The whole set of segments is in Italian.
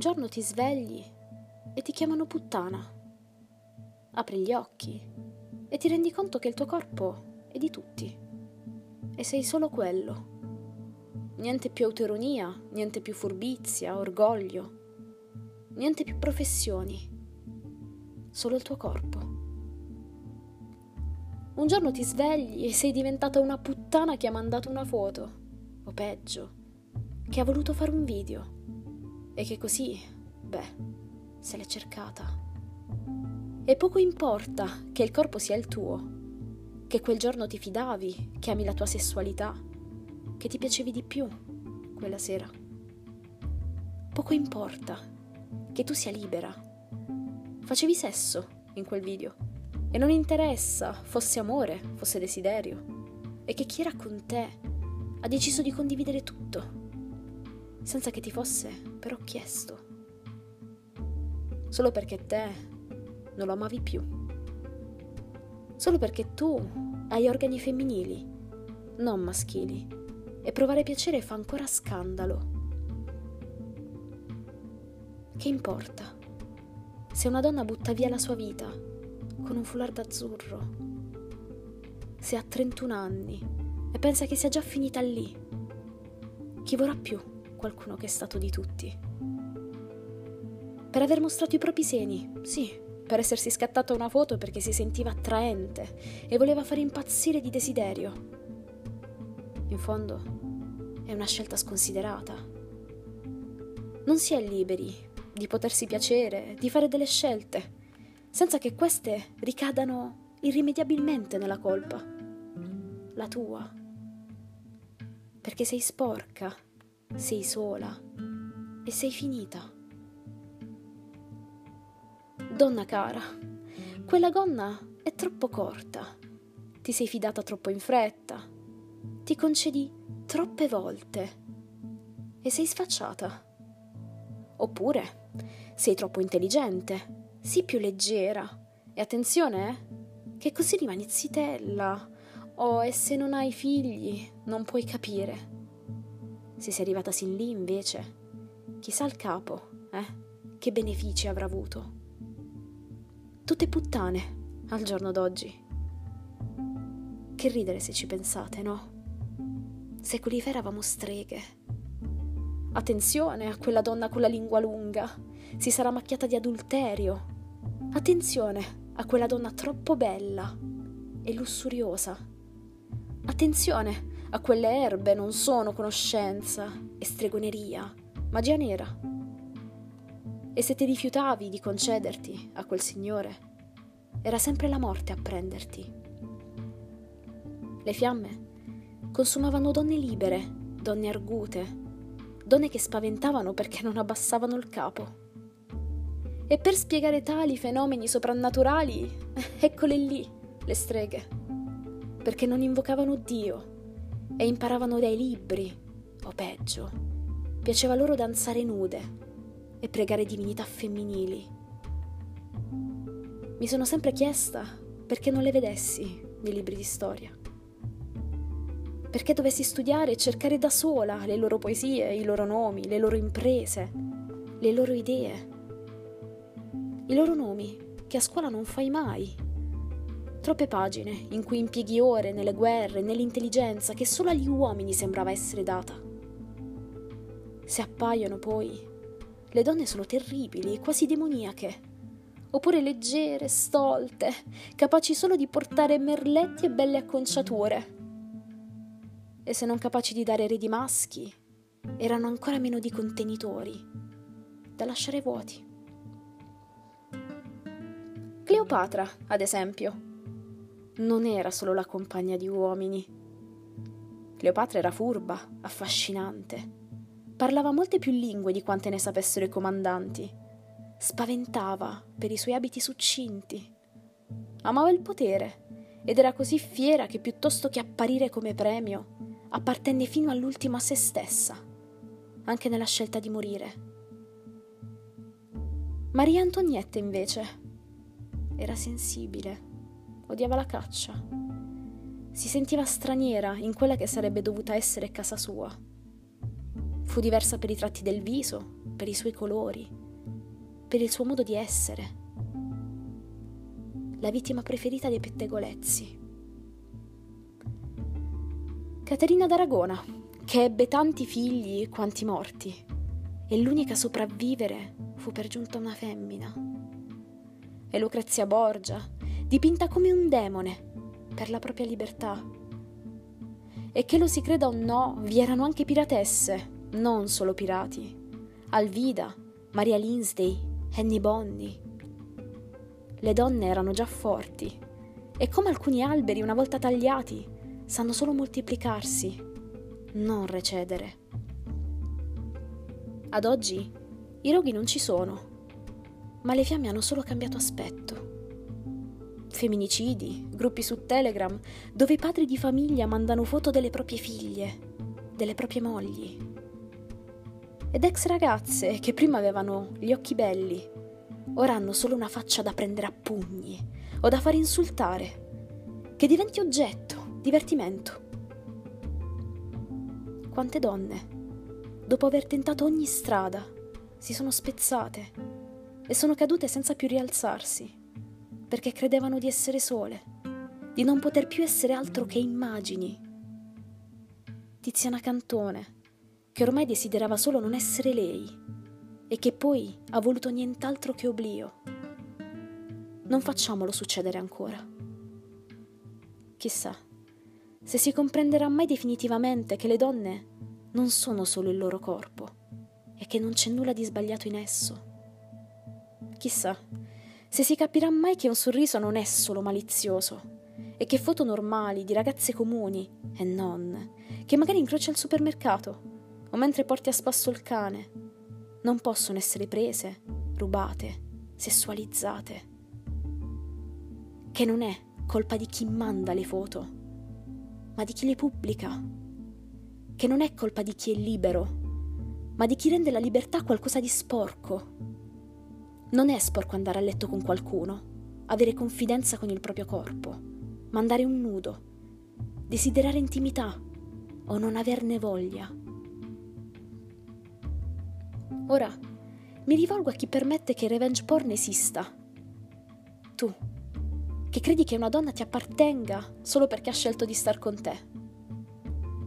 giorno ti svegli e ti chiamano puttana. Apri gli occhi e ti rendi conto che il tuo corpo è di tutti e sei solo quello. Niente più autoironia, niente più furbizia, orgoglio, niente più professioni, solo il tuo corpo. Un giorno ti svegli e sei diventata una puttana che ha mandato una foto, o peggio, che ha voluto fare un video e che così, beh, se l'è cercata. E poco importa che il corpo sia il tuo, che quel giorno ti fidavi, che ami la tua sessualità, che ti piacevi di più quella sera. Poco importa che tu sia libera. Facevi sesso in quel video e non interessa fosse amore, fosse desiderio e che chi era con te ha deciso di condividere tutto senza che ti fosse però chiesto. Solo perché te non lo amavi più. Solo perché tu hai organi femminili, non maschili, e provare piacere fa ancora scandalo. Che importa? Se una donna butta via la sua vita con un foulard azzurro, se ha 31 anni e pensa che sia già finita lì, chi vorrà più? Qualcuno che è stato di tutti. Per aver mostrato i propri seni, sì, per essersi scattato una foto perché si sentiva attraente e voleva fare impazzire di desiderio. In fondo è una scelta sconsiderata. Non si è liberi di potersi piacere, di fare delle scelte, senza che queste ricadano irrimediabilmente nella colpa. La tua. Perché sei sporca sei sola e sei finita. Donna cara, quella gonna è troppo corta, ti sei fidata troppo in fretta, ti concedi troppe volte e sei sfacciata. Oppure sei troppo intelligente, sii più leggera e attenzione, eh, che così rimani zitella. Oh, e se non hai figli, non puoi capire. Se sei arrivata sin lì, invece, chissà il capo, eh? Che benefici avrà avuto. Tutte puttane al giorno d'oggi. Che ridere se ci pensate, no? Secoli fa eravamo streghe. Attenzione a quella donna con la lingua lunga, si sarà macchiata di adulterio. Attenzione a quella donna troppo bella e lussuriosa. Attenzione a quelle erbe non sono conoscenza e stregoneria, magia nera. E se ti rifiutavi di concederti a quel signore, era sempre la morte a prenderti. Le fiamme consumavano donne libere, donne argute, donne che spaventavano perché non abbassavano il capo. E per spiegare tali fenomeni soprannaturali, eccole lì, le streghe, perché non invocavano Dio, e imparavano dai libri, o peggio, piaceva loro danzare nude e pregare divinità femminili. Mi sono sempre chiesta perché non le vedessi nei libri di storia. Perché dovessi studiare e cercare da sola le loro poesie, i loro nomi, le loro imprese, le loro idee. I loro nomi che a scuola non fai mai Troppe pagine in cui impieghi ore nelle guerre, nell'intelligenza che solo agli uomini sembrava essere data. Se appaiono poi, le donne sono terribili, quasi demoniache, oppure leggere, stolte, capaci solo di portare merletti e belle acconciature. E se non capaci di dare eredi maschi, erano ancora meno di contenitori, da lasciare vuoti. Cleopatra, ad esempio, non era solo la compagna di uomini. Cleopatra era furba, affascinante. Parlava molte più lingue di quante ne sapessero i comandanti. Spaventava per i suoi abiti succinti. Amava il potere ed era così fiera che piuttosto che apparire come premio, appartenne fino all'ultimo a se stessa, anche nella scelta di morire. Maria Antonietta invece era sensibile odiava la caccia. Si sentiva straniera in quella che sarebbe dovuta essere casa sua. Fu diversa per i tratti del viso, per i suoi colori, per il suo modo di essere. La vittima preferita dei pettegolezzi. Caterina d'Aragona, che ebbe tanti figli quanti morti, e l'unica a sopravvivere fu per giunta una femmina. E Lucrezia Borgia, dipinta come un demone per la propria libertà. E che lo si creda o no, vi erano anche piratesse, non solo pirati. Alvida, Maria Lindsay, Annie Bonny. Le donne erano già forti e come alcuni alberi una volta tagliati sanno solo moltiplicarsi, non recedere. Ad oggi i roghi non ci sono, ma le fiamme hanno solo cambiato aspetto. Femminicidi, gruppi su Telegram, dove i padri di famiglia mandano foto delle proprie figlie, delle proprie mogli. Ed ex ragazze che prima avevano gli occhi belli, ora hanno solo una faccia da prendere a pugni o da far insultare, che diventi oggetto, divertimento. Quante donne, dopo aver tentato ogni strada, si sono spezzate e sono cadute senza più rialzarsi, perché credevano di essere sole, di non poter più essere altro che immagini. Tiziana Cantone, che ormai desiderava solo non essere lei e che poi ha voluto nient'altro che oblio. Non facciamolo succedere ancora. Chissà se si comprenderà mai definitivamente che le donne non sono solo il loro corpo e che non c'è nulla di sbagliato in esso. Chissà se si capirà mai che un sorriso non è solo malizioso e che foto normali di ragazze comuni e non, che magari incrocia al supermercato o mentre porti a spasso il cane, non possono essere prese, rubate, sessualizzate. Che non è colpa di chi manda le foto ma di chi le pubblica. Che non è colpa di chi è libero, ma di chi rende la libertà qualcosa di sporco. Non è sporco andare a letto con qualcuno, avere confidenza con il proprio corpo, mandare un nudo, desiderare intimità o non averne voglia. Ora mi rivolgo a chi permette che revenge porn esista. Tu che credi che una donna ti appartenga solo perché ha scelto di star con te.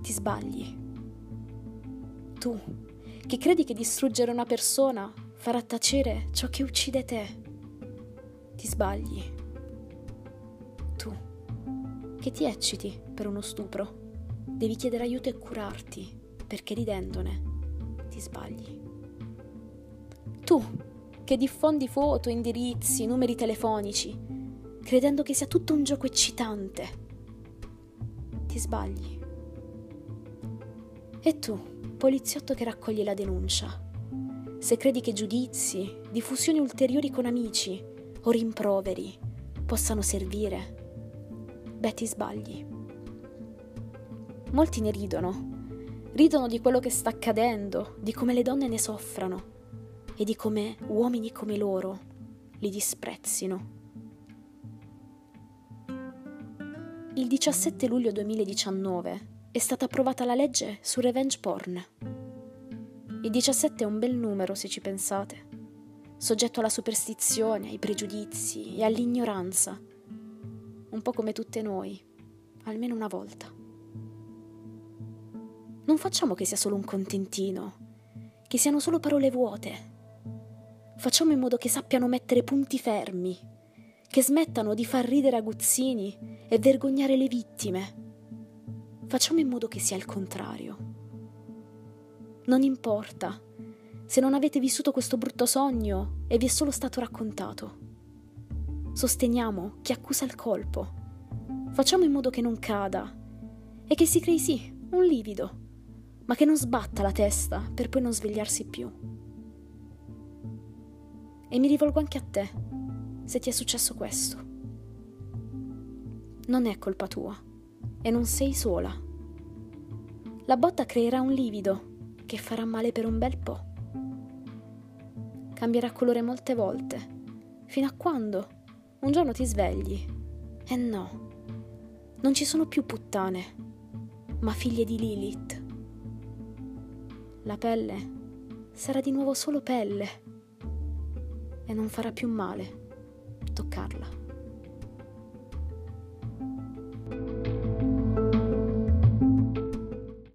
Ti sbagli. Tu, che credi che distruggere una persona farà tacere ciò che uccide te. Ti sbagli. Tu, che ti ecciti per uno stupro, devi chiedere aiuto e curarti, perché ridendone ti sbagli. Tu, che diffondi foto, indirizzi, numeri telefonici, credendo che sia tutto un gioco eccitante. Ti sbagli. E tu, poliziotto che raccoglie la denuncia, se credi che giudizi, diffusioni ulteriori con amici o rimproveri possano servire, beh ti sbagli. Molti ne ridono, ridono di quello che sta accadendo, di come le donne ne soffrano e di come uomini come loro li disprezzino. Il 17 luglio 2019 è stata approvata la legge su revenge porn. Il 17 è un bel numero se ci pensate, soggetto alla superstizione, ai pregiudizi e all'ignoranza, un po' come tutte noi, almeno una volta. Non facciamo che sia solo un contentino, che siano solo parole vuote. Facciamo in modo che sappiano mettere punti fermi che smettano di far ridere aguzzini e vergognare le vittime. Facciamo in modo che sia il contrario. Non importa se non avete vissuto questo brutto sogno e vi è solo stato raccontato. Sosteniamo chi accusa il colpo. Facciamo in modo che non cada e che si crei sì un livido, ma che non sbatta la testa per poi non svegliarsi più. E mi rivolgo anche a te se ti è successo questo. Non è colpa tua e non sei sola. La botta creerà un livido che farà male per un bel po'. Cambierà colore molte volte, fino a quando un giorno ti svegli e no, non ci sono più puttane, ma figlie di Lilith. La pelle sarà di nuovo solo pelle e non farà più male toccarla.